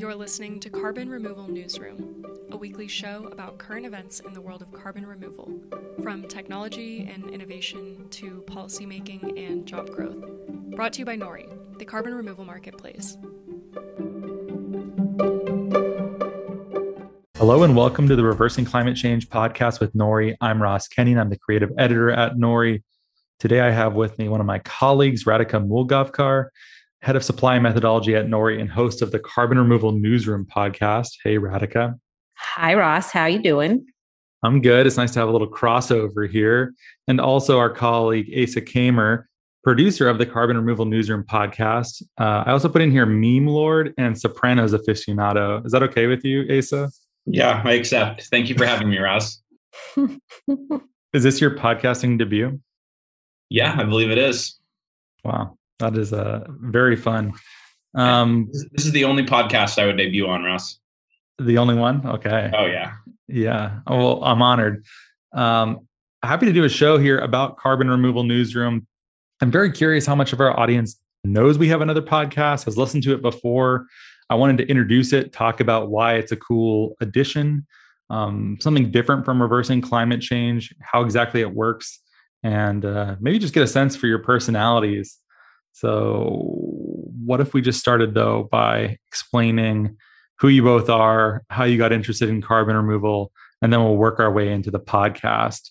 You're listening to Carbon Removal Newsroom, a weekly show about current events in the world of carbon removal, from technology and innovation to policymaking and job growth. Brought to you by Nori, the carbon removal marketplace. Hello and welcome to the Reversing Climate Change podcast with Nori. I'm Ross Kenny. I'm the creative editor at Nori. Today I have with me one of my colleagues, Radhika Mulgavkar head of supply methodology at Nori and host of the Carbon Removal Newsroom podcast. Hey, Radhika. Hi, Ross. How you doing? I'm good. It's nice to have a little crossover here. And also our colleague, Asa Kamer, producer of the Carbon Removal Newsroom podcast. Uh, I also put in here Meme Lord and Sopranos aficionado. Is that okay with you, Asa? Yeah, I accept. Thank you for having me, Ross. is this your podcasting debut? Yeah, I believe it is. Wow. That is uh, very fun. Um, this is the only podcast I would debut on, Ross. The only one? Okay. Oh, yeah. Yeah. Oh, well, I'm honored. Um, happy to do a show here about Carbon Removal Newsroom. I'm very curious how much of our audience knows we have another podcast, has listened to it before. I wanted to introduce it, talk about why it's a cool addition, um, something different from reversing climate change, how exactly it works, and uh, maybe just get a sense for your personalities so, what if we just started though by explaining who you both are, how you got interested in carbon removal, and then we'll work our way into the podcast.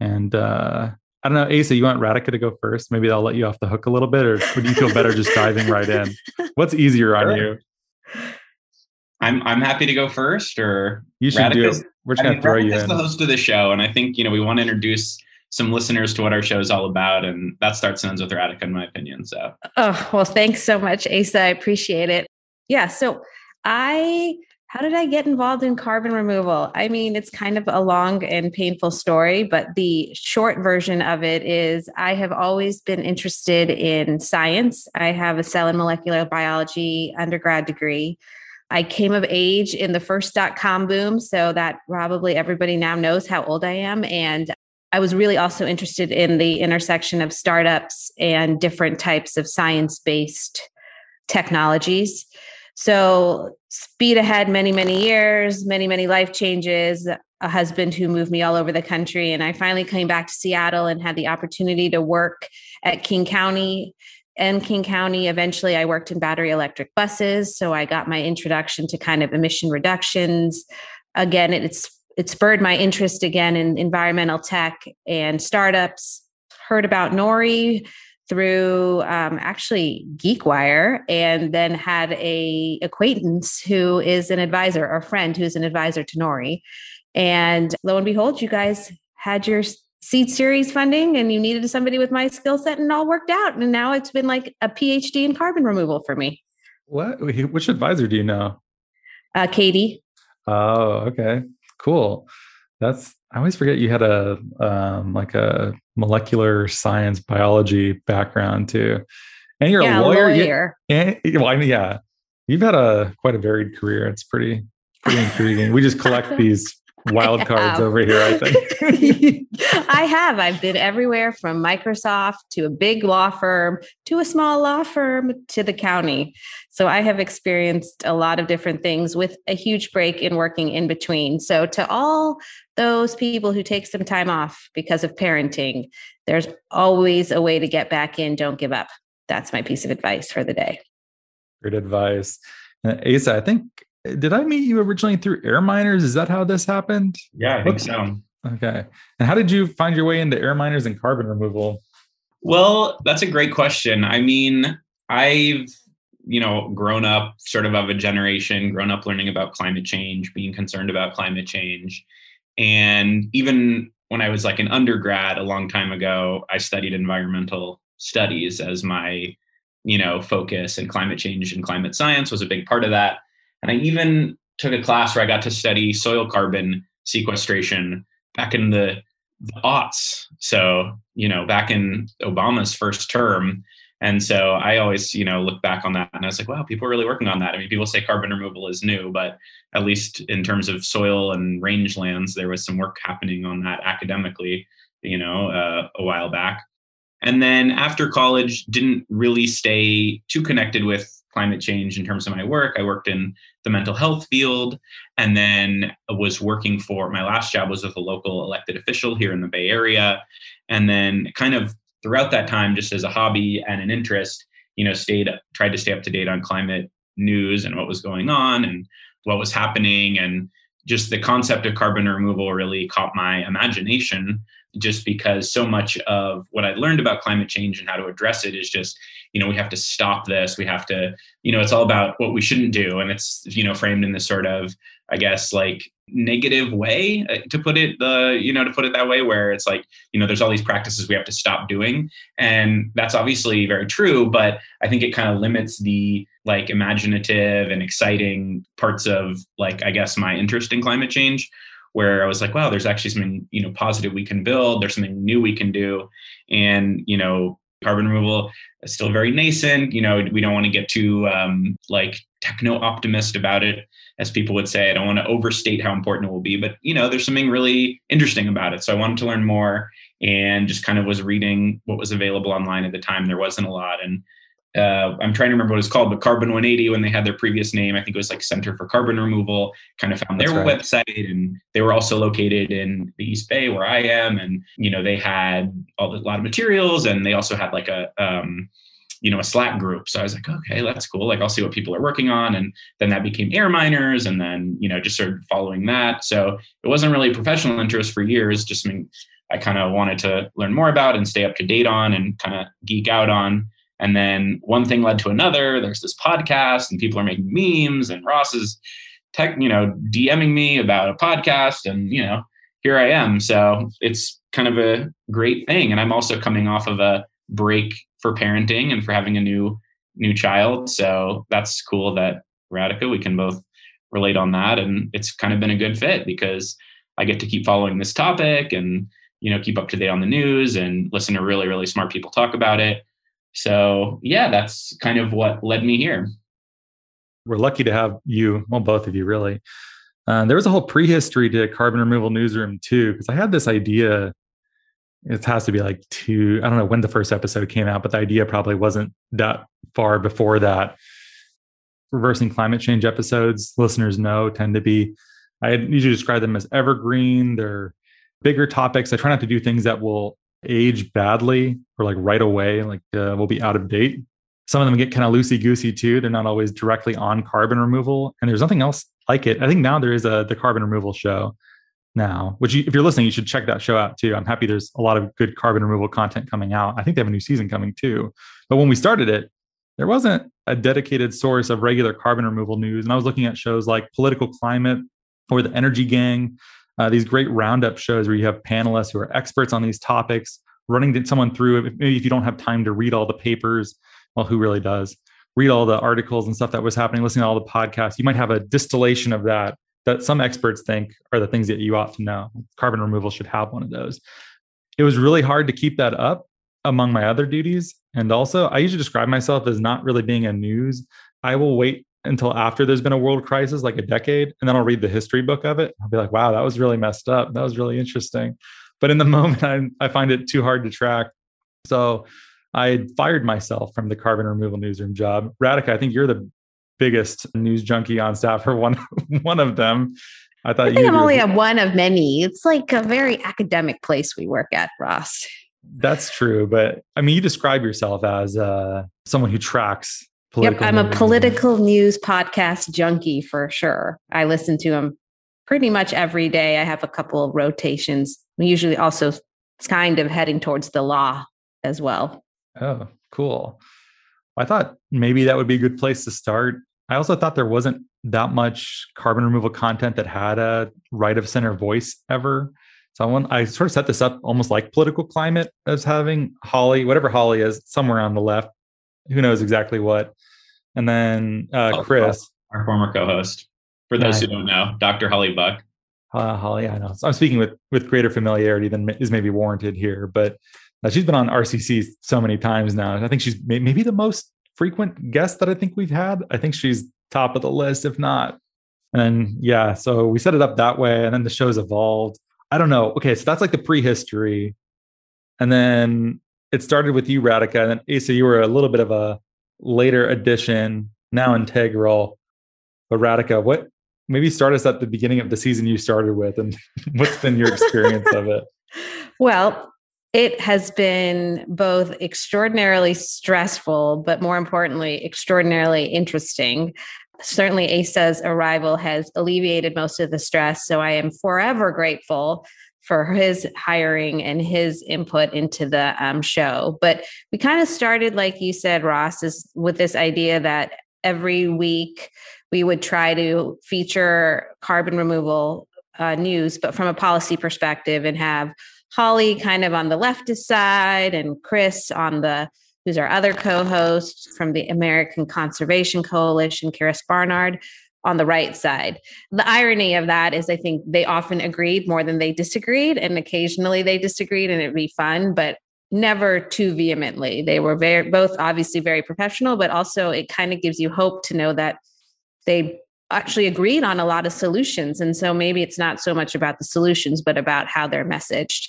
And uh, I don't know, Asa, you want Radhika to go first? Maybe I'll let you off the hook a little bit, or would you feel better just diving right in? What's easier on you? I'm I'm happy to go first, or you should do it. We're just gonna throw you in. the host of the show, and I think you know we want to introduce some listeners to what our show is all about. And that starts and ends with Radhika, in my opinion. So, oh, well, thanks so much, Asa. I appreciate it. Yeah. So, I, how did I get involved in carbon removal? I mean, it's kind of a long and painful story, but the short version of it is I have always been interested in science. I have a cell and molecular biology undergrad degree. I came of age in the first dot com boom, so that probably everybody now knows how old I am. And I was really also interested in the intersection of startups and different types of science based technologies. So, speed ahead many, many years, many, many life changes, a husband who moved me all over the country. And I finally came back to Seattle and had the opportunity to work at King County. And King County, eventually, I worked in battery electric buses. So, I got my introduction to kind of emission reductions. Again, it's it spurred my interest again in environmental tech and startups. Heard about Nori through um, actually GeekWire, and then had a acquaintance who is an advisor or friend who is an advisor to Nori. And lo and behold, you guys had your seed series funding and you needed somebody with my skill set and all worked out. And now it's been like a PhD in carbon removal for me. What? Which advisor do you know? Uh, Katie. Oh, okay cool. That's I always forget you had a um, like a molecular science biology background too, and you're yeah, a lawyer. lawyer. Yeah, well, I mean, yeah, you've had a quite a varied career. It's pretty pretty intriguing. We just collect these wild cards over here, I think. I have. I've been everywhere from Microsoft to a big law firm to a small law firm to the county. So I have experienced a lot of different things with a huge break in working in between. So to all those people who take some time off because of parenting, there's always a way to get back in. Don't give up. That's my piece of advice for the day. Great advice. Uh, Asa, I think did I meet you originally through Airminers? Is that how this happened? Yeah, I think so. Okay. And how did you find your way into Airminers and carbon removal? Well, that's a great question. I mean, I've you know grown up sort of of a generation grown up learning about climate change being concerned about climate change and even when i was like an undergrad a long time ago i studied environmental studies as my you know focus and climate change and climate science was a big part of that and I even took a class where I got to study soil carbon sequestration back in the, the aughts. So, you know, back in Obama's first term. And so I always, you know, look back on that and I was like, wow, people are really working on that. I mean, people say carbon removal is new, but at least in terms of soil and rangelands, there was some work happening on that academically, you know, uh, a while back. And then after college, didn't really stay too connected with climate change in terms of my work. I worked in the mental health field and then was working for my last job was with a local elected official here in the Bay Area. And then kind of throughout that time, just as a hobby and an interest, you know, stayed tried to stay up to date on climate news and what was going on and what was happening and just the concept of carbon removal really caught my imagination just because so much of what I learned about climate change and how to address it is just, you know, we have to stop this. We have to, you know, it's all about what we shouldn't do. And it's, you know, framed in this sort of, I guess, like negative way uh, to put it the you know to put it that way where it's like you know there's all these practices we have to stop doing and that's obviously very true but i think it kind of limits the like imaginative and exciting parts of like i guess my interest in climate change where I was like, wow, there's actually something, you know, positive we can build. There's something new we can do. And, you know, carbon removal is still very nascent. You know, we don't want to get too um, like techno optimist about it, as people would say. I don't want to overstate how important it will be, but you know, there's something really interesting about it. So I wanted to learn more and just kind of was reading what was available online at the time. There wasn't a lot. And uh, I'm trying to remember what it's called, but Carbon 180, when they had their previous name, I think it was like Center for Carbon Removal, kind of found their right. website. And they were also located in the East Bay where I am. And, you know, they had all a lot of materials and they also had like a, um, you know, a Slack group. So I was like, okay, that's cool. Like I'll see what people are working on. And then that became air miners and then, you know, just started following that. So it wasn't really a professional interest for years, just mean, I kind of wanted to learn more about and stay up to date on and kind of geek out on. And then one thing led to another. There's this podcast, and people are making memes, and Ross is tech, you know, DMing me about a podcast, and you know, here I am. So it's kind of a great thing. And I'm also coming off of a break for parenting and for having a new new child. So that's cool that Radhika, we can both relate on that. And it's kind of been a good fit because I get to keep following this topic and you know keep up to date on the news and listen to really really smart people talk about it so yeah, that's kind of what led me here. We're lucky to have you, well, both of you really. Uh, there was a whole prehistory to carbon removal newsroom too, because I had this idea. It has to be like two, I don't know when the first episode came out, but the idea probably wasn't that far before that. Reversing climate change episodes, listeners know, tend to be, I usually describe them as evergreen. They're bigger topics. I try not to do things that will age badly or like right away, like uh, will be out of date. Some of them get kind of loosey goosey too. They're not always directly on carbon removal, and there's nothing else like it. I think now there is a the carbon removal show now, which you, if you're listening, you should check that show out too. I'm happy there's a lot of good carbon removal content coming out. I think they have a new season coming too. But when we started it, there wasn't a dedicated source of regular carbon removal news, and I was looking at shows like Political Climate or the Energy Gang uh, these great roundup shows where you have panelists who are experts on these topics, running someone through it. Maybe if you don't have time to read all the papers, well, who really does? Read all the articles and stuff that was happening, listen to all the podcasts. You might have a distillation of that that some experts think are the things that you ought to know. Carbon removal should have one of those. It was really hard to keep that up among my other duties. And also, I usually describe myself as not really being a news. I will wait until after there's been a world crisis, like a decade, and then I'll read the history book of it. I'll be like, wow, that was really messed up. That was really interesting. But in the moment, I, I find it too hard to track. So I fired myself from the carbon removal newsroom job. Radhika, I think you're the biggest news junkie on staff, or one one of them. I thought I think I'm only a one of many. It's like a very academic place we work at, Ross. That's true, but I mean, you describe yourself as uh, someone who tracks Yep, I'm a political news podcast junkie for sure. I listen to them pretty much every day. I have a couple of rotations. We usually also kind of heading towards the law as well. Oh, cool. I thought maybe that would be a good place to start. I also thought there wasn't that much carbon removal content that had a right of center voice ever. So I want I sort of set this up almost like political climate as having Holly, whatever Holly is, somewhere on the left, who knows exactly what. And then uh, oh, Chris, our former co-host, for those yeah, who don't know, Dr. Holly Buck. Uh, Holly, I know. So I'm speaking with with greater familiarity than is maybe warranted here, but uh, she's been on RCC so many times now. I think she's may- maybe the most frequent guest that I think we've had. I think she's top of the list, if not. And yeah, so we set it up that way, and then the show's evolved. I don't know. Okay, so that's like the prehistory, and then it started with you, Radhika, and then Asa, you were a little bit of a later addition. now integral. But Radhika, what maybe start us at the beginning of the season you started with and what's been your experience of it? Well, it has been both extraordinarily stressful, but more importantly, extraordinarily interesting. Certainly, Asa's arrival has alleviated most of the stress. So I am forever grateful for his hiring and his input into the um, show. But we kind of started, like you said, Ross, is with this idea that every week we would try to feature carbon removal uh, news, but from a policy perspective, and have Holly kind of on the leftist side and Chris on the who's our other co-host from the American Conservation Coalition, Chris Barnard, on the right side. The irony of that is I think they often agreed more than they disagreed, and occasionally they disagreed and it'd be fun, but never too vehemently. They were very both obviously very professional, but also it kind of gives you hope to know that they actually agreed on a lot of solutions. And so maybe it's not so much about the solutions but about how they're messaged.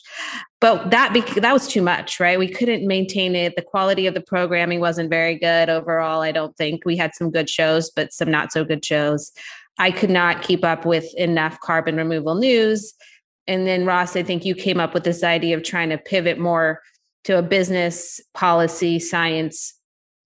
But that bec- that was too much right? We couldn't maintain it. The quality of the programming wasn't very good overall i don't think. We had some good shows but some not so good shows. I could not keep up with enough carbon removal news. And then ross i think you came up with this idea of trying to pivot more to a business policy science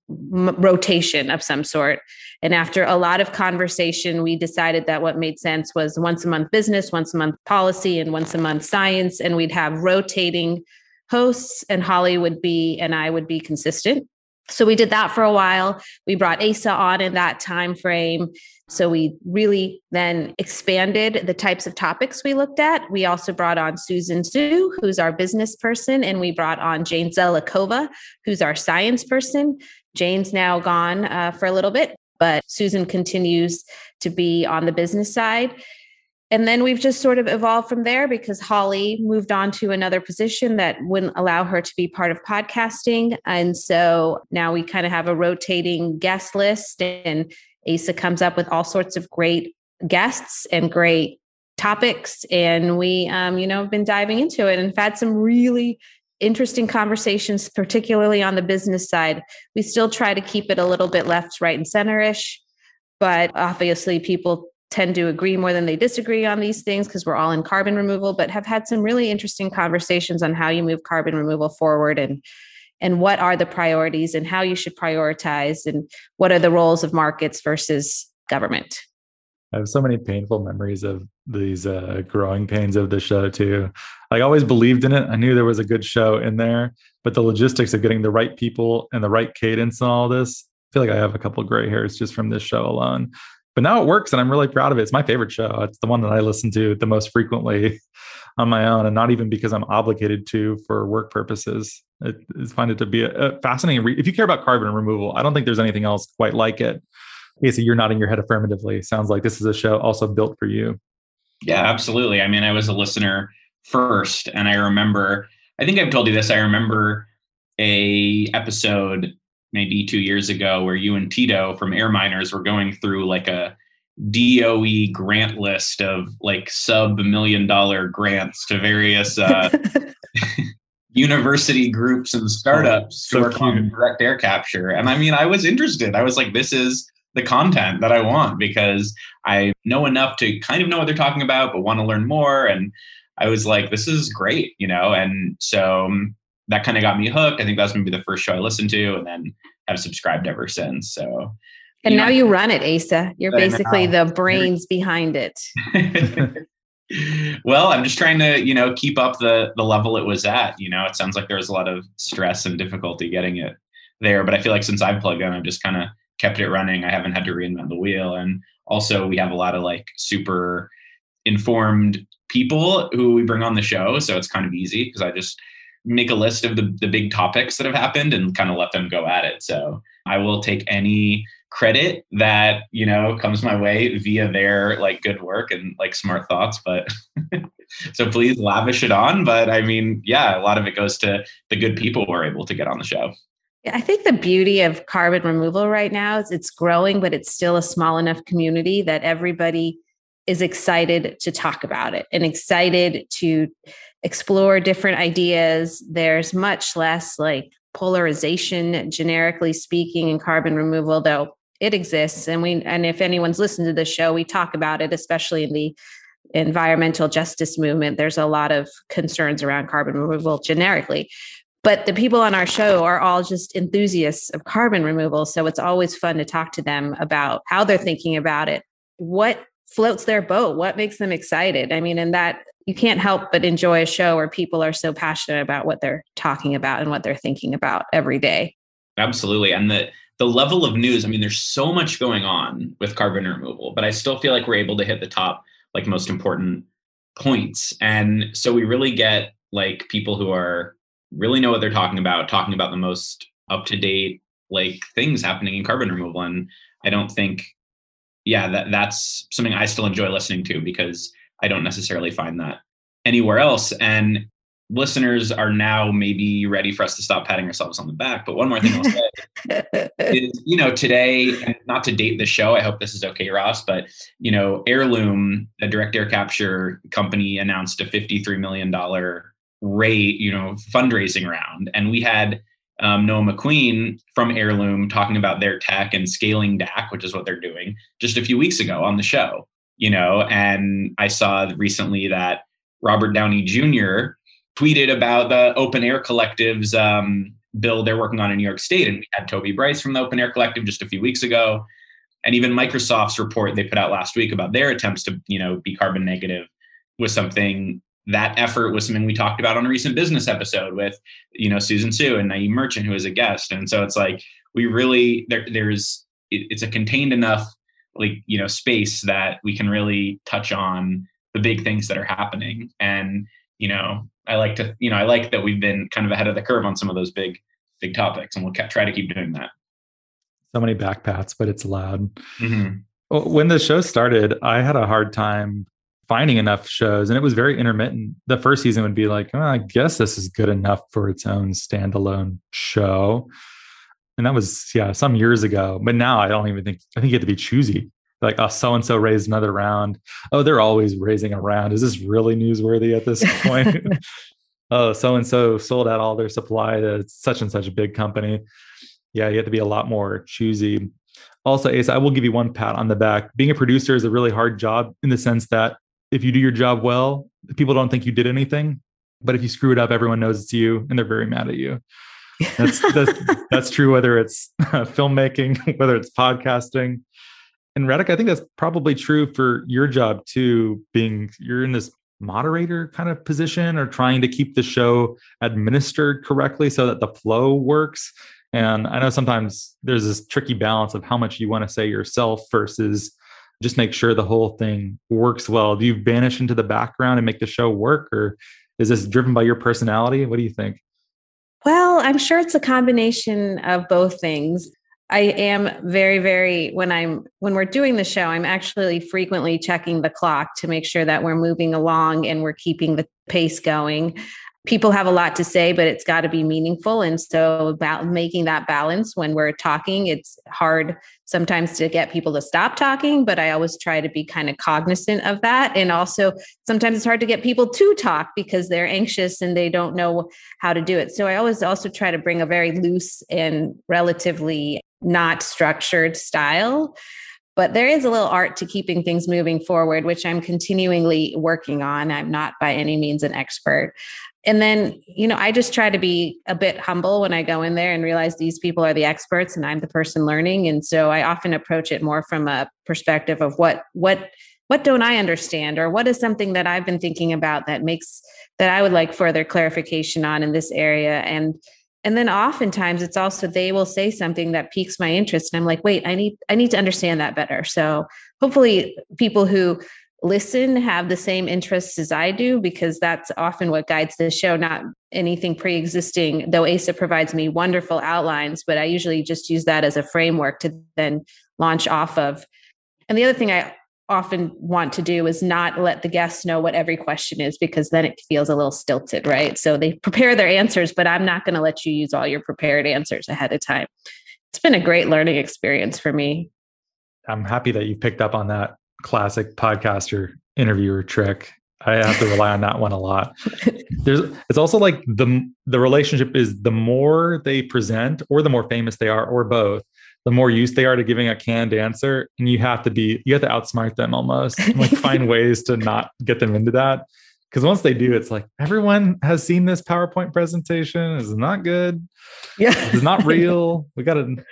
rotation of some sort. And after a lot of conversation, we decided that what made sense was once a month business, once a month policy, and once a month science. And we'd have rotating hosts, and Holly would be, and I would be consistent. So we did that for a while. We brought Asa on in that time frame. So we really then expanded the types of topics we looked at. We also brought on Susan Su, who's our business person, and we brought on Jane Zelikova, who's our science person. Jane's now gone uh, for a little bit, but Susan continues to be on the business side. And then we've just sort of evolved from there because Holly moved on to another position that wouldn't allow her to be part of podcasting. And so now we kind of have a rotating guest list, and Asa comes up with all sorts of great guests and great topics. And we, um, you know, have been diving into it and have had some really interesting conversations, particularly on the business side. We still try to keep it a little bit left, right, and center ish, but obviously people tend to agree more than they disagree on these things because we're all in carbon removal, but have had some really interesting conversations on how you move carbon removal forward and and what are the priorities and how you should prioritize and what are the roles of markets versus government. I have so many painful memories of these uh, growing pains of the show too. I always believed in it. I knew there was a good show in there, but the logistics of getting the right people and the right cadence and all this, I feel like I have a couple gray hairs just from this show alone. But now it works, and I'm really proud of it. It's my favorite show. It's the one that I listen to the most frequently on my own, and not even because I'm obligated to for work purposes. I find it to be a, a fascinating. Re- if you care about carbon removal, I don't think there's anything else quite like it. Casey, you're nodding your head affirmatively. Sounds like this is a show also built for you. Yeah, absolutely. I mean, I was a listener first, and I remember. I think I've told you this. I remember a episode maybe two years ago where you and Tito from Air Miners were going through like a DOE grant list of like sub million dollar grants to various uh, university groups and startups oh, so who are on direct air capture. And I mean, I was interested. I was like, this is the content that I want because I know enough to kind of know what they're talking about, but want to learn more. And I was like, this is great, you know? And so um, that kind of got me hooked. I think that was maybe the first show I listened to and then have subscribed ever since. So, and now you run it, Asa. You're basically the brains behind it. well, I'm just trying to, you know, keep up the the level it was at. You know, it sounds like there was a lot of stress and difficulty getting it there, but I feel like since I've plugged in, I've just kind of kept it running. I haven't had to reinvent the wheel. And also, we have a lot of like super informed people who we bring on the show. So it's kind of easy because I just make a list of the, the big topics that have happened and kind of let them go at it. So I will take any credit that you know comes my way via their like good work and like smart thoughts but so please lavish it on but i mean yeah a lot of it goes to the good people who are able to get on the show I think the beauty of carbon removal right now is it's growing, but it's still a small enough community that everybody is excited to talk about it and excited to explore different ideas. There's much less like polarization, generically speaking, in carbon removal, though it exists. And we and if anyone's listened to the show we talk about it especially in the environmental justice movement. There's a lot of concerns around carbon removal generically but the people on our show are all just enthusiasts of carbon removal so it's always fun to talk to them about how they're thinking about it. What floats their boat? What makes them excited? I mean and that you can't help but enjoy a show where people are so passionate about what they're talking about and what they're thinking about every day. Absolutely and the the level of news i mean there's so much going on with carbon removal but i still feel like we're able to hit the top like most important points. And so we really get like people who are really know what they're talking about talking about the most up to date like things happening in carbon removal and i don't think yeah that that's something i still enjoy listening to because i don't necessarily find that anywhere else and listeners are now maybe ready for us to stop patting ourselves on the back. But one more thing I'll say is, you know, today, not to date the show, I hope this is okay, Ross, but, you know, Heirloom, a direct air capture company, announced a $53 million rate, you know, fundraising round. And we had um, Noah McQueen from Heirloom talking about their tech and scaling DAC, which is what they're doing, just a few weeks ago on the show, you know, and I saw recently that Robert Downey Jr tweeted about the open air collectives um, bill they're working on in New York State. And we had Toby Bryce from the Open Air Collective just a few weeks ago. And even Microsoft's report they put out last week about their attempts to, you know, be carbon negative was something that effort was something we talked about on a recent business episode with, you know, Susan Su and Naeem Merchant, who was a guest. And so it's like we really there, there's it, it's a contained enough like you know space that we can really touch on the big things that are happening and you know I like to, you know, I like that we've been kind of ahead of the curve on some of those big, big topics, and we'll try to keep doing that. So many backpats, but it's loud. Mm-hmm. When the show started, I had a hard time finding enough shows, and it was very intermittent. The first season would be like, oh, I guess this is good enough for its own standalone show. And that was, yeah, some years ago. But now I don't even think, I think you have to be choosy. Like oh so and so raised another round. Oh they're always raising a round. Is this really newsworthy at this point? Oh so and so sold out all their supply to such and such a big company. Yeah you have to be a lot more choosy. Also ace i will give you one pat on the back. Being a producer is a really hard job in the sense that if you do your job well people don't think you did anything but if you screw it up everyone knows it's you and they're very mad at you that's that's, that's true whether it's uh, filmmaking whether it's podcasting and Radhika, I think that's probably true for your job too, being you're in this moderator kind of position or trying to keep the show administered correctly so that the flow works. And I know sometimes there's this tricky balance of how much you want to say yourself versus just make sure the whole thing works well. Do you vanish into the background and make the show work, or is this driven by your personality? What do you think? Well, I'm sure it's a combination of both things. I am very, very when I'm when we're doing the show, I'm actually frequently checking the clock to make sure that we're moving along and we're keeping the pace going. People have a lot to say, but it's got to be meaningful. And so, about making that balance when we're talking, it's hard sometimes to get people to stop talking, but I always try to be kind of cognizant of that. And also, sometimes it's hard to get people to talk because they're anxious and they don't know how to do it. So, I always also try to bring a very loose and relatively not structured style. But there is a little art to keeping things moving forward, which I'm continually working on. I'm not by any means an expert. And then, you know, I just try to be a bit humble when I go in there and realize these people are the experts and I'm the person learning. And so I often approach it more from a perspective of what, what, what don't I understand or what is something that I've been thinking about that makes that I would like further clarification on in this area. And and then oftentimes it's also they will say something that piques my interest and i'm like wait i need i need to understand that better so hopefully people who listen have the same interests as i do because that's often what guides the show not anything pre-existing though asa provides me wonderful outlines but i usually just use that as a framework to then launch off of and the other thing i often want to do is not let the guests know what every question is because then it feels a little stilted, right? So they prepare their answers, but I'm not going to let you use all your prepared answers ahead of time. It's been a great learning experience for me. I'm happy that you picked up on that classic podcaster interviewer trick. I have to rely on that one a lot. There's it's also like the the relationship is the more they present or the more famous they are or both, the more used they are to giving a canned answer. And you have to be, you have to outsmart them almost, like find ways to not get them into that. Because once they do, it's like everyone has seen this PowerPoint presentation. It's not good. Yeah. It's not real. We got to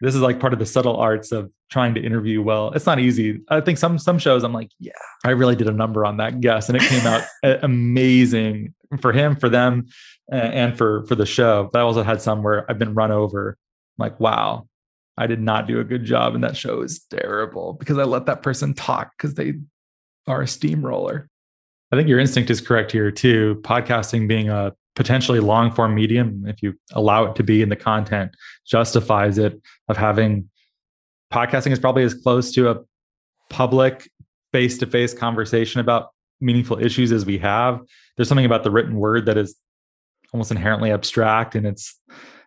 this is like part of the subtle arts of trying to interview well. It's not easy. I think some some shows I'm like, yeah, I really did a number on that guest, and it came out amazing for him, for them, and for for the show. But I also had some where I've been run over. I'm like, wow, I did not do a good job, and that show is terrible because I let that person talk because they are a steamroller. I think your instinct is correct here too. Podcasting being a potentially long form medium, if you allow it to be in the content, justifies it of having podcasting is probably as close to a public face to face conversation about meaningful issues as we have. There's something about the written word that is almost inherently abstract and it's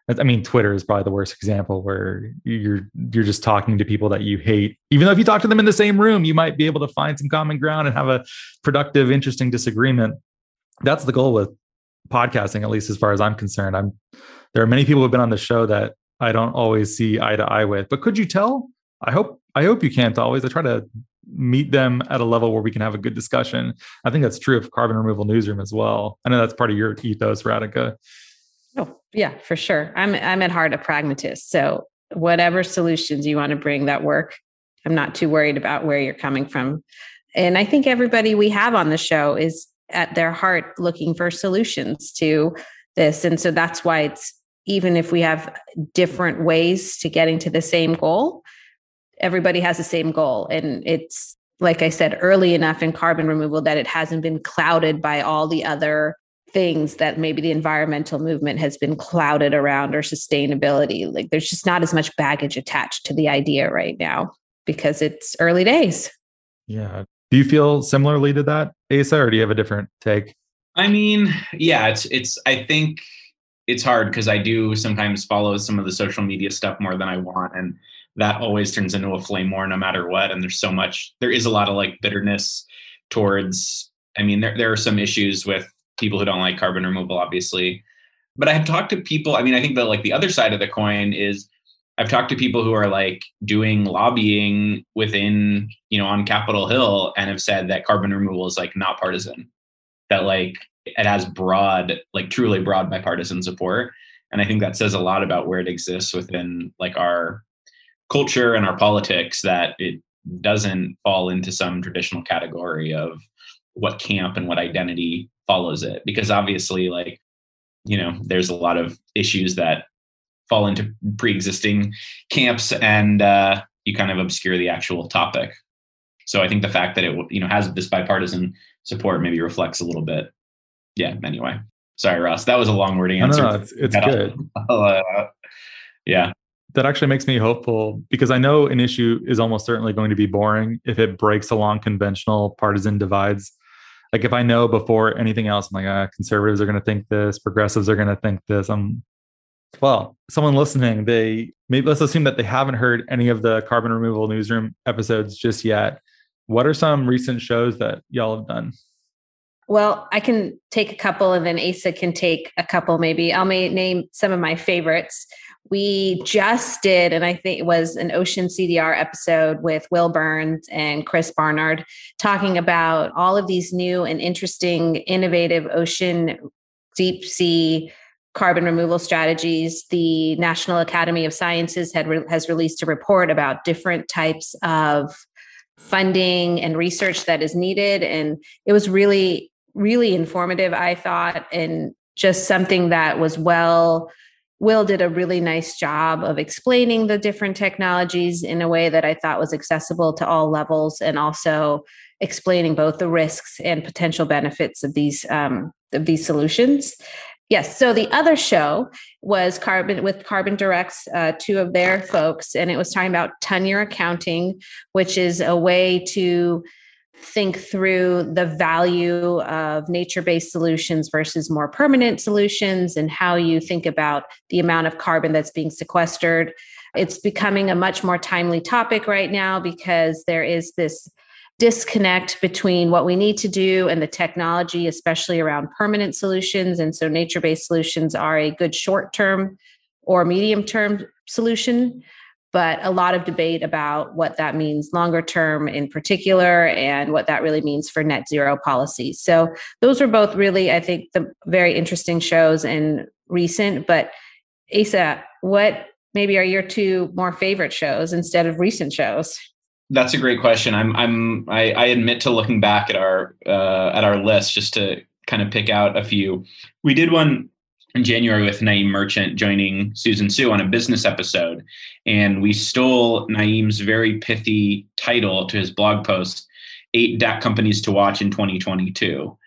I mean, Twitter is probably the worst example where you're you're just talking to people that you hate. Even though if you talk to them in the same room, you might be able to find some common ground and have a productive, interesting disagreement. That's the goal with podcasting, at least as far as I'm concerned. I'm there are many people who've been on the show that I don't always see eye to eye with. But could you tell? I hope I hope you can't always. I try to meet them at a level where we can have a good discussion. I think that's true of Carbon Removal Newsroom as well. I know that's part of your ethos, Radhika. Oh, yeah, for sure. I'm I'm at heart a pragmatist. So whatever solutions you want to bring that work, I'm not too worried about where you're coming from. And I think everybody we have on the show is at their heart looking for solutions to this. And so that's why it's even if we have different ways to getting to the same goal, everybody has the same goal. And it's, like I said, early enough in carbon removal that it hasn't been clouded by all the other things that maybe the environmental movement has been clouded around or sustainability. Like there's just not as much baggage attached to the idea right now because it's early days. Yeah. Do you feel similarly to that, Asa, or do you have a different take? I mean, yeah, it's it's I think it's hard because I do sometimes follow some of the social media stuff more than I want. And that always turns into a flame war no matter what. And there's so much there is a lot of like bitterness towards I mean, there there are some issues with people who don't like carbon removal, obviously. But I have talked to people, I mean, I think that like the other side of the coin is I've talked to people who are like doing lobbying within, you know, on Capitol Hill and have said that carbon removal is like not partisan. That like it has broad, like truly broad bipartisan support. And I think that says a lot about where it exists within like our culture and our politics that it doesn't fall into some traditional category of what camp and what identity follows it. Because obviously, like, you know, there's a lot of issues that fall into pre-existing camps and uh, you kind of obscure the actual topic. So I think the fact that it you know has this bipartisan support maybe reflects a little bit. Yeah. Anyway, sorry, Ross. That was a long wording answer. No, no, it's, it's good. uh, yeah. That actually makes me hopeful because I know an issue is almost certainly going to be boring if it breaks along conventional partisan divides. Like if I know before anything else, I'm like, ah, conservatives are going to think this, progressives are going to think this. I'm well, someone listening, they maybe let's assume that they haven't heard any of the carbon removal newsroom episodes just yet. What are some recent shows that y'all have done? Well, I can take a couple and then Asa can take a couple maybe. I'll may name some of my favorites. We just did, and I think it was an Ocean CDR episode with Will Burns and Chris Barnard talking about all of these new and interesting, innovative ocean deep sea carbon removal strategies. The National Academy of Sciences had re- has released a report about different types of funding and research that is needed, and it was really, really informative. I thought, and just something that was well. Will did a really nice job of explaining the different technologies in a way that I thought was accessible to all levels, and also explaining both the risks and potential benefits of these um, of these solutions. Yes. So the other show was Carbon with Carbon Direct's, uh, two of their folks, and it was talking about ton-year accounting, which is a way to think through the value of nature based solutions versus more permanent solutions and how you think about the amount of carbon that's being sequestered. It's becoming a much more timely topic right now because there is this disconnect between what we need to do and the technology, especially around permanent solutions. And so, nature based solutions are a good short term or medium term solution. but a lot of debate about what that means longer term in particular and what that really means for net zero policy. So those were both really, I think, the very interesting shows and recent. But Asa, what maybe are your two more favorite shows instead of recent shows? That's a great question. I'm I'm I, I admit to looking back at our uh, at our list just to kind of pick out a few. We did one in January with Naeem Merchant joining Susan Su on a business episode. And we stole Naeem's very pithy title to his blog post, Eight DAC Companies to Watch in 2022.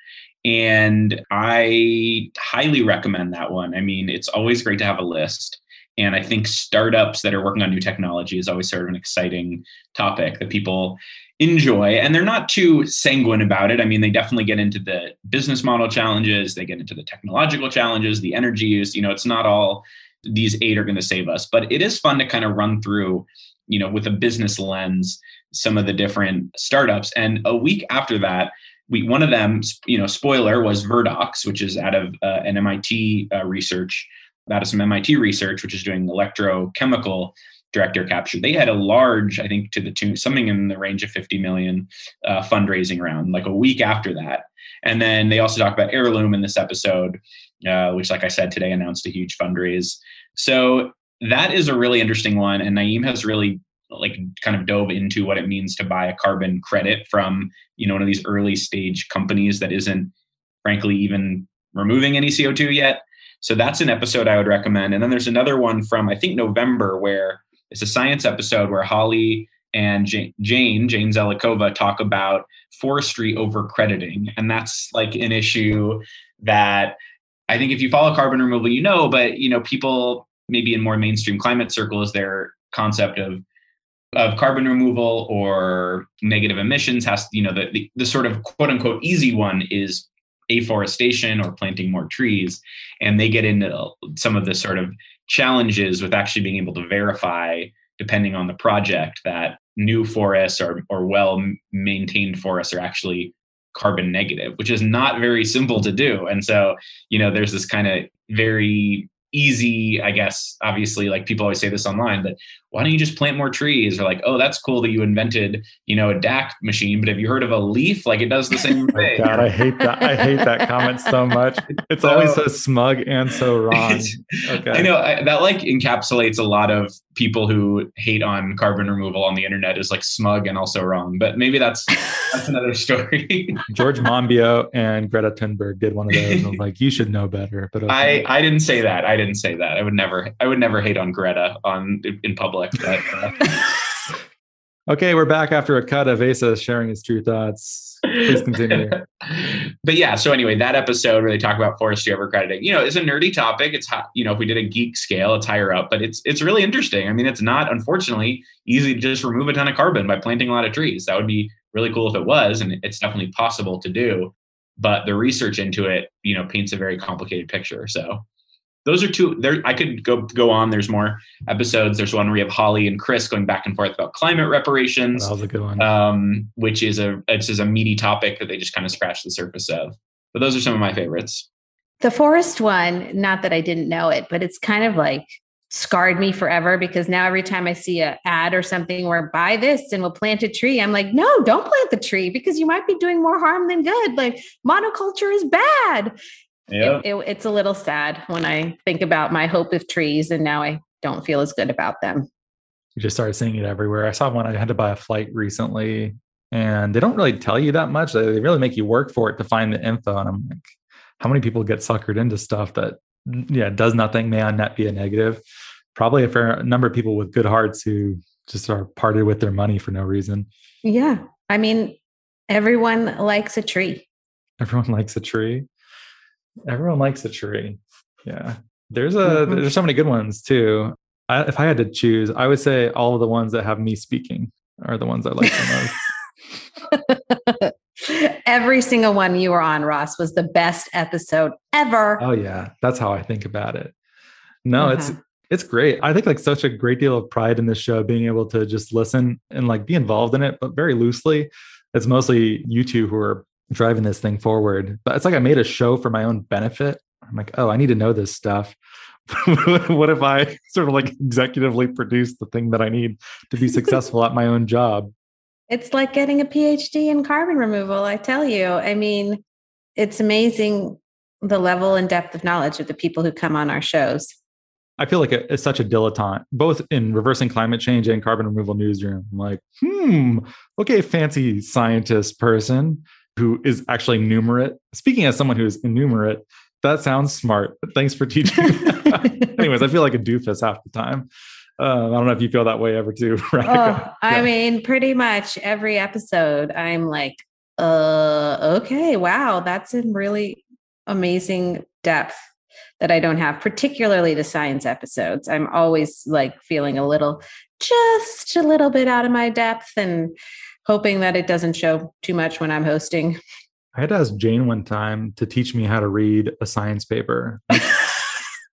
And I highly recommend that one. I mean, it's always great to have a list. And I think startups that are working on new technology is always sort of an exciting topic that people enjoy. And they're not too sanguine about it. I mean they definitely get into the business model challenges. They get into the technological challenges the energy use. You know it's not all these eight are going to save us. But it is fun to kind of run through you know with a business lens some of the different startups. And a week after that we one of them you know spoiler was Verdox which is out of uh, an mit uh, research out of some mit research which is doing electrochemical direct air capture. They had a large, I think, to the tune something in the range of 50 million uh, fundraising round, like a week after that. And then they also talk about Heirloom in this episode, uh, which, like I said, today announced a huge fundraise. So that is a really interesting one. And Naeem has really like kind of dove into what it means to buy a carbon credit from you know one of these early stage companies that isn't frankly even removing any CO2 yet. So that's an episode I would recommend. And then there's another one from I think November where it's a science episode where Holly and Jane, Jane, Zelikova talk about forestry over crediting. And that's like an issue that I think if you follow carbon removal, you know, but you know, people maybe in more mainstream climate circles, their concept of of carbon removal or negative emissions has, you know, the, the, the sort of quote unquote easy one is afforestation or planting more trees. And they get into some of the sort of challenges with actually being able to verify, depending on the project, that new forests or, or well maintained forests are actually carbon negative, which is not very simple to do. And so, you know, there's this kind of very easy, I guess, obviously, like people always say this online, that why don't you just plant more trees? Or like, oh, that's cool that you invented, you know, a DAC machine, but have you heard of a leaf? Like it does the same oh thing. God, I hate that. I hate that comment so much. It's so, always so smug and so wrong. Okay. I know I, that like encapsulates a lot of people who hate on carbon removal on the internet is like smug and also wrong. But maybe that's that's another story. George Monbiot and Greta Thunberg did one of those. I was like, you should know better. But okay. I I didn't say that. I didn't say that. I would never I would never hate on Greta on in public. But, uh... okay, we're back after a cut of Asa sharing his true thoughts. Please continue. but yeah, so anyway, that episode where they talk about forestry over crediting, you know, is a nerdy topic. It's hot, you know, if we did a geek scale, it's higher up, but it's it's really interesting. I mean, it's not unfortunately easy to just remove a ton of carbon by planting a lot of trees. That would be really cool if it was, and it's definitely possible to do. But the research into it, you know, paints a very complicated picture. So those are two there i could go go on. There's more episodes. There's one where we have holly and chris going back and forth about climate reparations that was a good one. um, which is a it's just a meaty topic that they just kind of scratch the surface of. But those are some of my favorites. The forest one not that i didn't know it but it's kind of like scarred me forever because now every time i see a ad or something where buy this and we'll plant a tree i'm like no don't plant the tree because you might be doing more harm than good. Like monoculture is bad yeah. It, it, it's a little sad when I think about my hope of trees and now I don't feel as good about them. You just started seeing it everywhere. I saw one, I had to buy a flight recently and they don't really tell you that much. They really make you work for it to find the info. And I'm like, how many people get suckered into stuff that, yeah, does nothing, may on net be a negative? Probably a fair number of people with good hearts who just are parted with their money for no reason. Yeah. I mean, everyone likes a tree. Everyone likes a tree. Everyone likes a tree. Yeah. There's a mm-hmm. there's so many good ones too. I, if I had to choose, I would say all of the ones that have me speaking are the ones I like the most. Every single one you were on, Ross, was the best episode ever. Oh yeah, that's how I think about it. No, uh-huh. it's it's great. I think like such a great deal of pride in this show, being able to just listen and like be involved in it, but very loosely. It's mostly you two who are driving this thing forward. But it's like I made a show for my own benefit. I'm like, oh, I need to know this stuff. what if I sort of like executively produce the thing that I need to be successful at my own job? It's like getting a PhD in carbon removal, I tell you. I mean, it's amazing the level and depth of knowledge of the people who come on our shows. I feel like a, it's such a dilettante, both in reversing climate change and carbon removal newsroom. I'm like, hmm, okay, fancy scientist person who is actually numerate. Speaking as someone who is enumerate, that sounds smart. Thanks for teaching. Anyways, I feel like a doofus half the time. Uh, I don't know if you feel that way ever too. Right? Oh, I mean, pretty much every episode, I'm like, uh, okay, wow, that's in really amazing depth that I don't have, particularly the science episodes. I'm always like feeling a little, just a little bit out of my depth and hoping that it doesn't show too much when I'm hosting. I had to ask Jane one time to teach me how to read a science paper.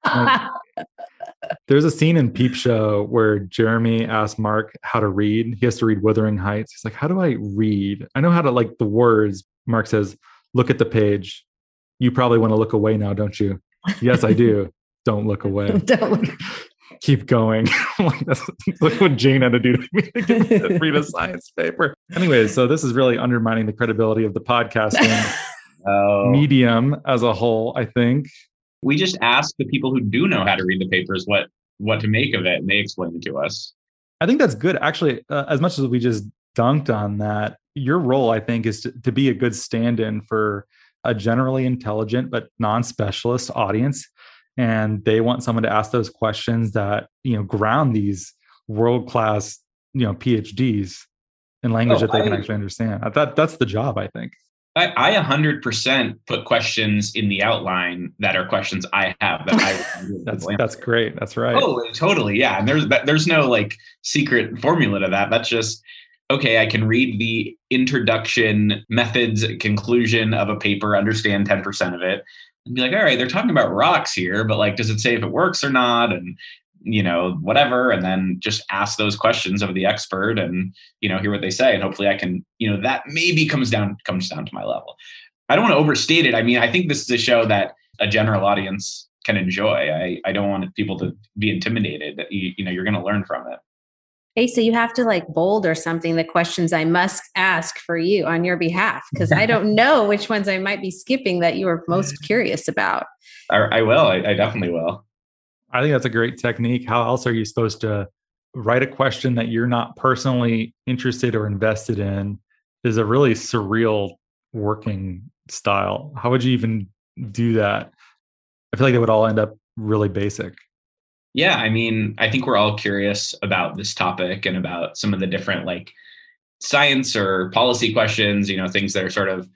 like, there's a scene in Peep Show where Jeremy asks Mark how to read. He has to read Wuthering Heights. He's like, How do I read? I know how to like the words. Mark says, Look at the page. You probably want to look away now, don't you? yes, I do. Don't look away. Don't look. Keep going. look what Jane had to do to me to read a science paper. Anyway, so this is really undermining the credibility of the podcasting oh. medium as a whole, I think. We just ask the people who do know how to read the papers what what to make of it, and they explain it to us. I think that's good. Actually, uh, as much as we just dunked on that, your role, I think, is to, to be a good stand in for a generally intelligent but non-specialist audience and they want someone to ask those questions that you know ground these world-class you know phds in language oh, that they I, can actually understand that that's the job i think I, I 100% put questions in the outline that are questions I have that I that's that's great. That's right. Oh, totally. Yeah. And there's there's no like secret formula to that. That's just okay, I can read the introduction, methods, conclusion of a paper, understand 10% of it, and be like, all right, they're talking about rocks here, but like, does it say if it works or not? And, you know, whatever. And then just ask those questions of the expert and, you know, hear what they say. And hopefully I can, you know, that maybe comes down, comes down to my level. I don't want to overstate it. I mean, I think this is a show that a general audience can enjoy. I, I don't want people to be intimidated. You, you know, you're going to learn from it. Hey, so you have to like bold or something the questions I must ask for you on your behalf because I don't know which ones I might be skipping that you are most curious about. I, I will. I, I definitely will. I think that's a great technique. How else are you supposed to write a question that you're not personally interested or invested in? Is a really surreal working style. How would you even do that? I feel like they would all end up really basic. Yeah, I mean, I think we're all curious about this topic and about some of the different like science or policy questions, you know, things that are sort of,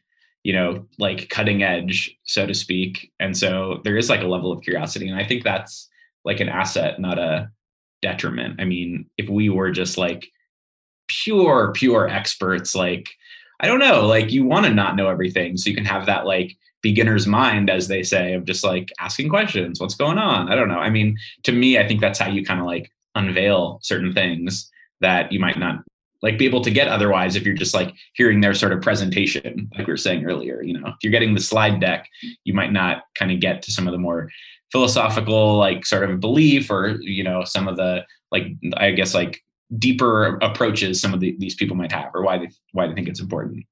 you know, like cutting edge, so to speak. And so there is like a level of curiosity. And I think that's like an asset, not a detriment. I mean, if we were just like pure, pure experts, like, I don't know, like you want to not know everything. So you can have that like beginner's mind, as they say, of just like asking questions. What's going on? I don't know. I mean, to me, I think that's how you kind of like unveil certain things that you might not like be able to get otherwise if you're just like hearing their sort of presentation like we were saying earlier you know if you're getting the slide deck you might not kind of get to some of the more philosophical like sort of belief or you know some of the like i guess like deeper approaches some of the, these people might have or why they why they think it's important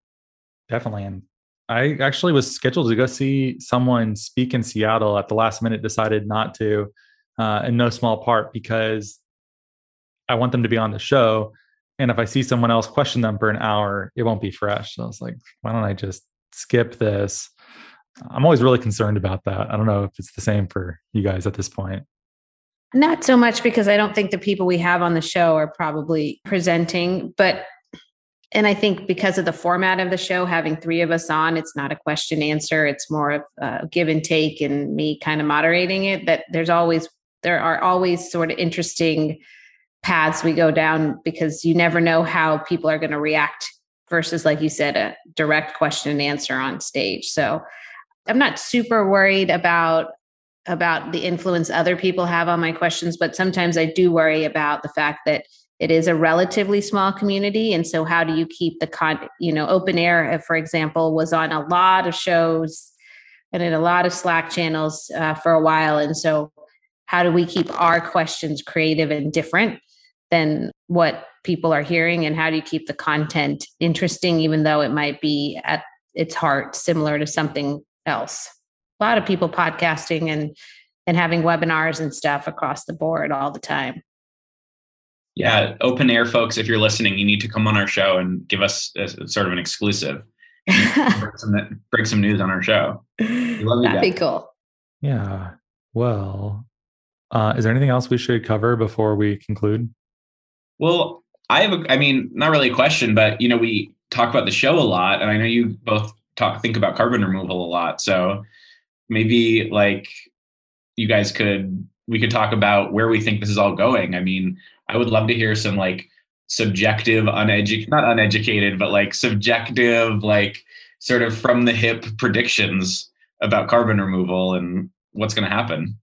definitely and I actually was scheduled to go see someone speak in Seattle at the last minute, decided not to, uh, in no small part because I want them to be on the show. And if I see someone else question them for an hour, it won't be fresh. So I was like, why don't I just skip this? I'm always really concerned about that. I don't know if it's the same for you guys at this point. Not so much because I don't think the people we have on the show are probably presenting, but and I think because of the format of the show, having three of us on, it's not a question answer. It's more of a give and take and me kind of moderating it. That there's always, there are always sort of interesting paths we go down because you never know how people are going to react versus, like you said, a direct question and answer on stage. So I'm not super worried about about the influence other people have on my questions, but sometimes I do worry about the fact that it is a relatively small community and so how do you keep the con you know open air? For example was on a lot of shows and in a lot of slack channels uh, for a while and so how do we keep our questions creative and different than what people are hearing? And how do you keep the content interesting even though it might be at its heart similar to something else? A lot of people podcasting and and having webinars and stuff across the board all the time yeah open air folks if you're listening you need to come on our show and give us a, sort of an exclusive break, some, break some news on our show that'd be cool yeah well uh, is there anything else we should cover before we conclude well I have, a, I mean, not really a question, but you know, we talk about the show a lot, and I know you both talk think about carbon removal a lot. So maybe like you guys could we could talk about where we think this is all going. I mean, I would love to hear some like subjective, uneducated, not uneducated, but like subjective, like sort of from the hip predictions about carbon removal and what's going to happen.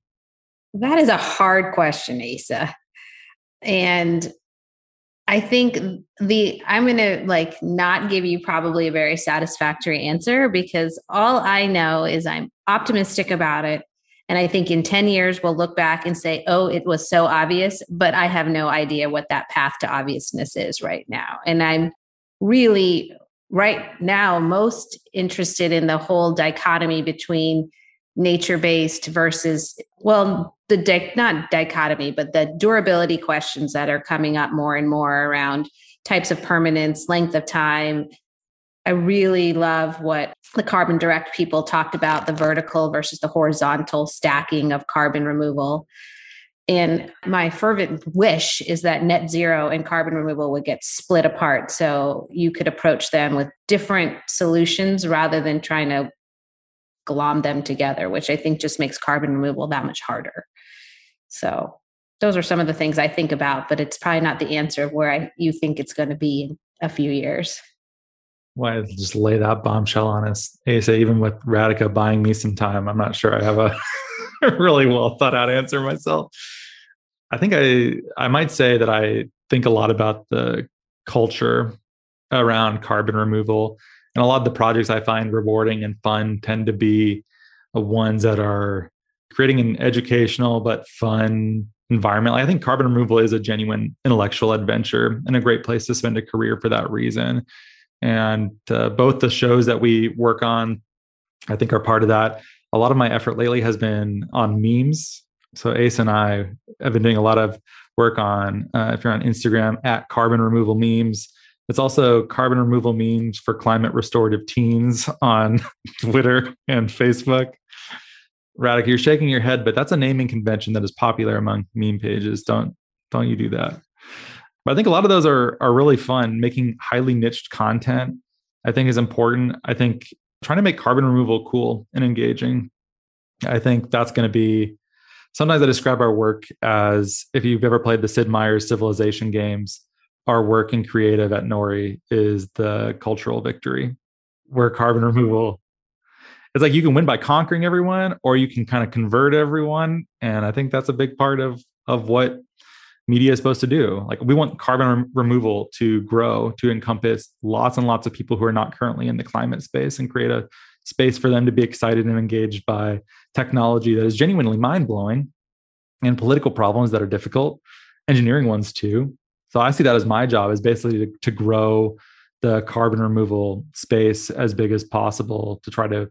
That is a hard question, Asa. And I think the I'm going to like not give you probably a very satisfactory answer because all I know is I'm optimistic about it and I think in 10 years we'll look back and say, "Oh, it was so obvious," but I have no idea what that path to obviousness is right now. And I'm really right now most interested in the whole dichotomy between nature based versus well the di- not dichotomy but the durability questions that are coming up more and more around types of permanence length of time i really love what the carbon direct people talked about the vertical versus the horizontal stacking of carbon removal and my fervent wish is that net zero and carbon removal would get split apart so you could approach them with different solutions rather than trying to glom them together, which I think just makes carbon removal that much harder. So those are some of the things I think about, but it's probably not the answer of where I, you think it's going to be in a few years. Why just lay that bombshell on us? Asa, even with Radhika buying me some time, I'm not sure I have a really well thought out answer myself. I think I I might say that I think a lot about the culture around carbon removal and a lot of the projects I find rewarding and fun tend to be ones that are creating an educational but fun environment. I think carbon removal is a genuine intellectual adventure and a great place to spend a career for that reason. And uh, both the shows that we work on, I think, are part of that. A lot of my effort lately has been on memes. So Ace and I have been doing a lot of work on, uh, if you're on Instagram, at carbon removal memes it's also carbon removal memes for climate restorative teens on Twitter and Facebook. Radhika, you're shaking your head, but that's a naming convention that is popular among meme pages. Don't don't you do that. But I think a lot of those are are really fun. Making highly niched content, I think, is important. I think trying to make carbon removal cool and engaging. I think that's going to be. Sometimes I describe our work as if you've ever played the Sid Meier's Civilization games our work in creative at Nori is the cultural victory, where carbon removal it's like you can win by conquering everyone or you can kind of convert everyone and i think that's a big part of of what media is supposed to do. Like we want carbon removal to grow to encompass lots and lots of people who are not currently in the climate space and create a space for them to be excited and engaged by technology that is genuinely mind-blowing and political problems that are difficult engineering ones too. So I see that as my job is basically to, to grow the carbon removal space as big as possible to try to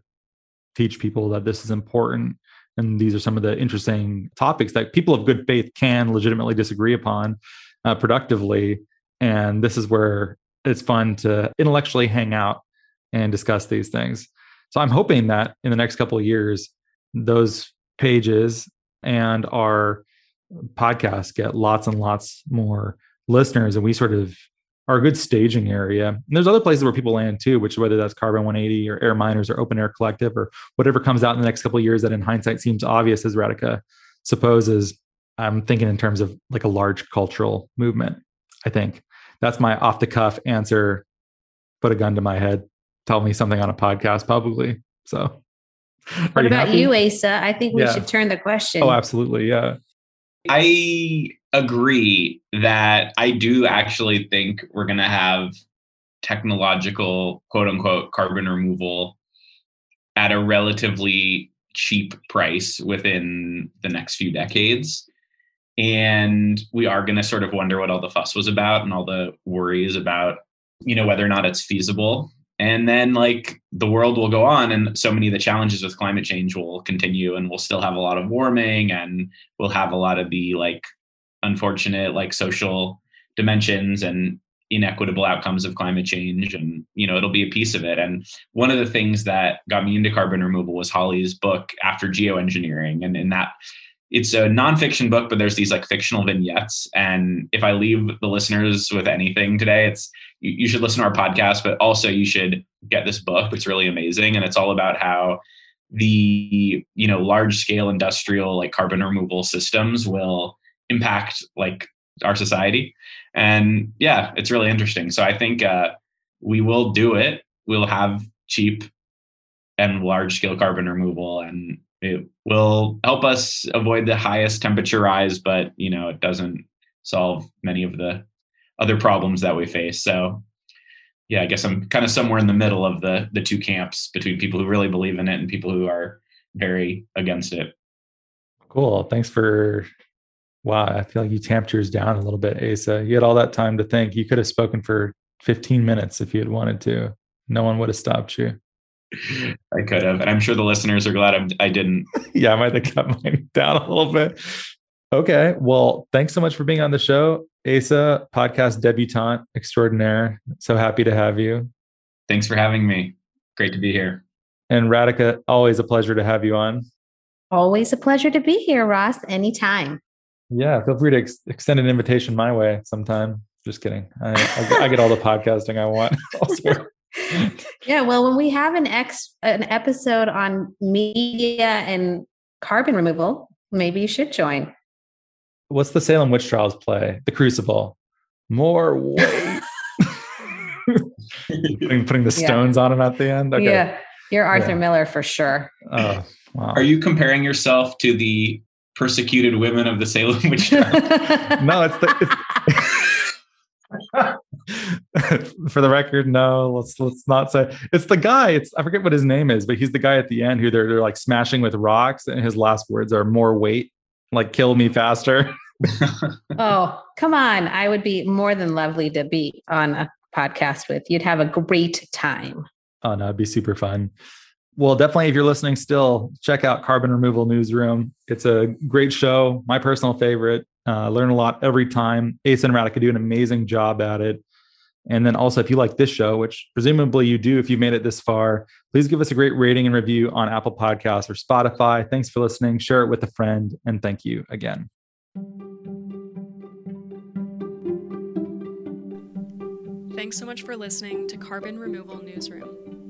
teach people that this is important and these are some of the interesting topics that people of good faith can legitimately disagree upon uh, productively. And this is where it's fun to intellectually hang out and discuss these things. So i'm hoping that in the next couple of years those pages and our podcasts get lots and lots more listeners and we sort of are a good staging area. And there's other places where people land too, which whether that's Carbon 180 or Air Miners or Open Air Collective or whatever comes out in the next couple of years that in hindsight seems obvious as Radhika supposes. I'm thinking in terms of like a large cultural movement. I think that's my off the cuff answer. Put a gun to my head. Tell me something on a podcast publicly. So what about happy? you, Asa? I think we yeah. should turn the question. Oh, absolutely. Yeah. I agree that I do actually think we're going to have technological quote unquote carbon removal at a relatively cheap price within the next few decades. And we are going to sort of wonder what all the fuss was about and all the worries about, you know, whether or not it's feasible. And then, like, the world will go on, and so many of the challenges with climate change will continue, and we'll still have a lot of warming, and we'll have a lot of the, like, unfortunate, like, social dimensions and inequitable outcomes of climate change and you know it'll be a piece of it. And one of the things that got me into carbon removal was holly's book after geoengineering. And in that it's a nonfiction book but there's these like fictional vignettes. And if i leave the listeners with anything today it's you, you should listen to our podcast but also you should get this book. It's really amazing and it's all about how the you know large scale industrial like carbon removal systems will impact like our society and yeah, it's really interesting. So I think uh, we will do it. We'll have cheap and large scale carbon removal, and it will help us avoid the highest temperature rise. But you know, it doesn't solve many of the other problems that we face. So yeah, I guess I'm kind of somewhere in the middle of the the two camps between people who really believe in it and people who are very against it. Cool. Thanks for Wow, I feel like you tamped yours down a little bit, Asa. You had all that time to think. You could have spoken for 15 minutes if you had wanted to. No one would have stopped you. I could have, and I'm sure the listeners are glad I'm, I did not yeah, I might have cut mine down a little bit. Okay, well, thanks so much for being on the show, Asa, podcast debutante extraordinaire. So happy to have you. Thanks for having me. Great to be here. And Radhika, always a pleasure to have you on. Always a pleasure to be here, Ross. Anytime. Yeah, feel free to ex- extend an invitation my way sometime. Just kidding. I, I, get, I get all the podcasting I want. yeah, well, when we have an ex an episode on media and carbon removal, maybe you should join. What's the Salem witch trials play? The Crucible. More weight. putting, putting the stones yeah. on him at the end. Okay. Yeah, you're Arthur yeah. Miller for sure. Oh, wow. Are you comparing yourself to the persecuted women of the Salem witch trial. no, it's the. It's, for the record, no. Let's let's not say it's the guy. It's I forget what his name is, but he's the guy at the end who they're they're like smashing with rocks, and his last words are "more weight, like kill me faster." oh, come on! I would be more than lovely to be on a podcast with. You'd have a great time. Oh no, it'd be super fun. Well, definitely, if you're listening still, check out Carbon Removal Newsroom. It's a great show, my personal favorite. Uh, learn a lot every time. Ace and Radhika do an amazing job at it. And then also, if you like this show, which presumably you do if you've made it this far, please give us a great rating and review on Apple Podcasts or Spotify. Thanks for listening. Share it with a friend. And thank you again. Thanks so much for listening to Carbon Removal Newsroom.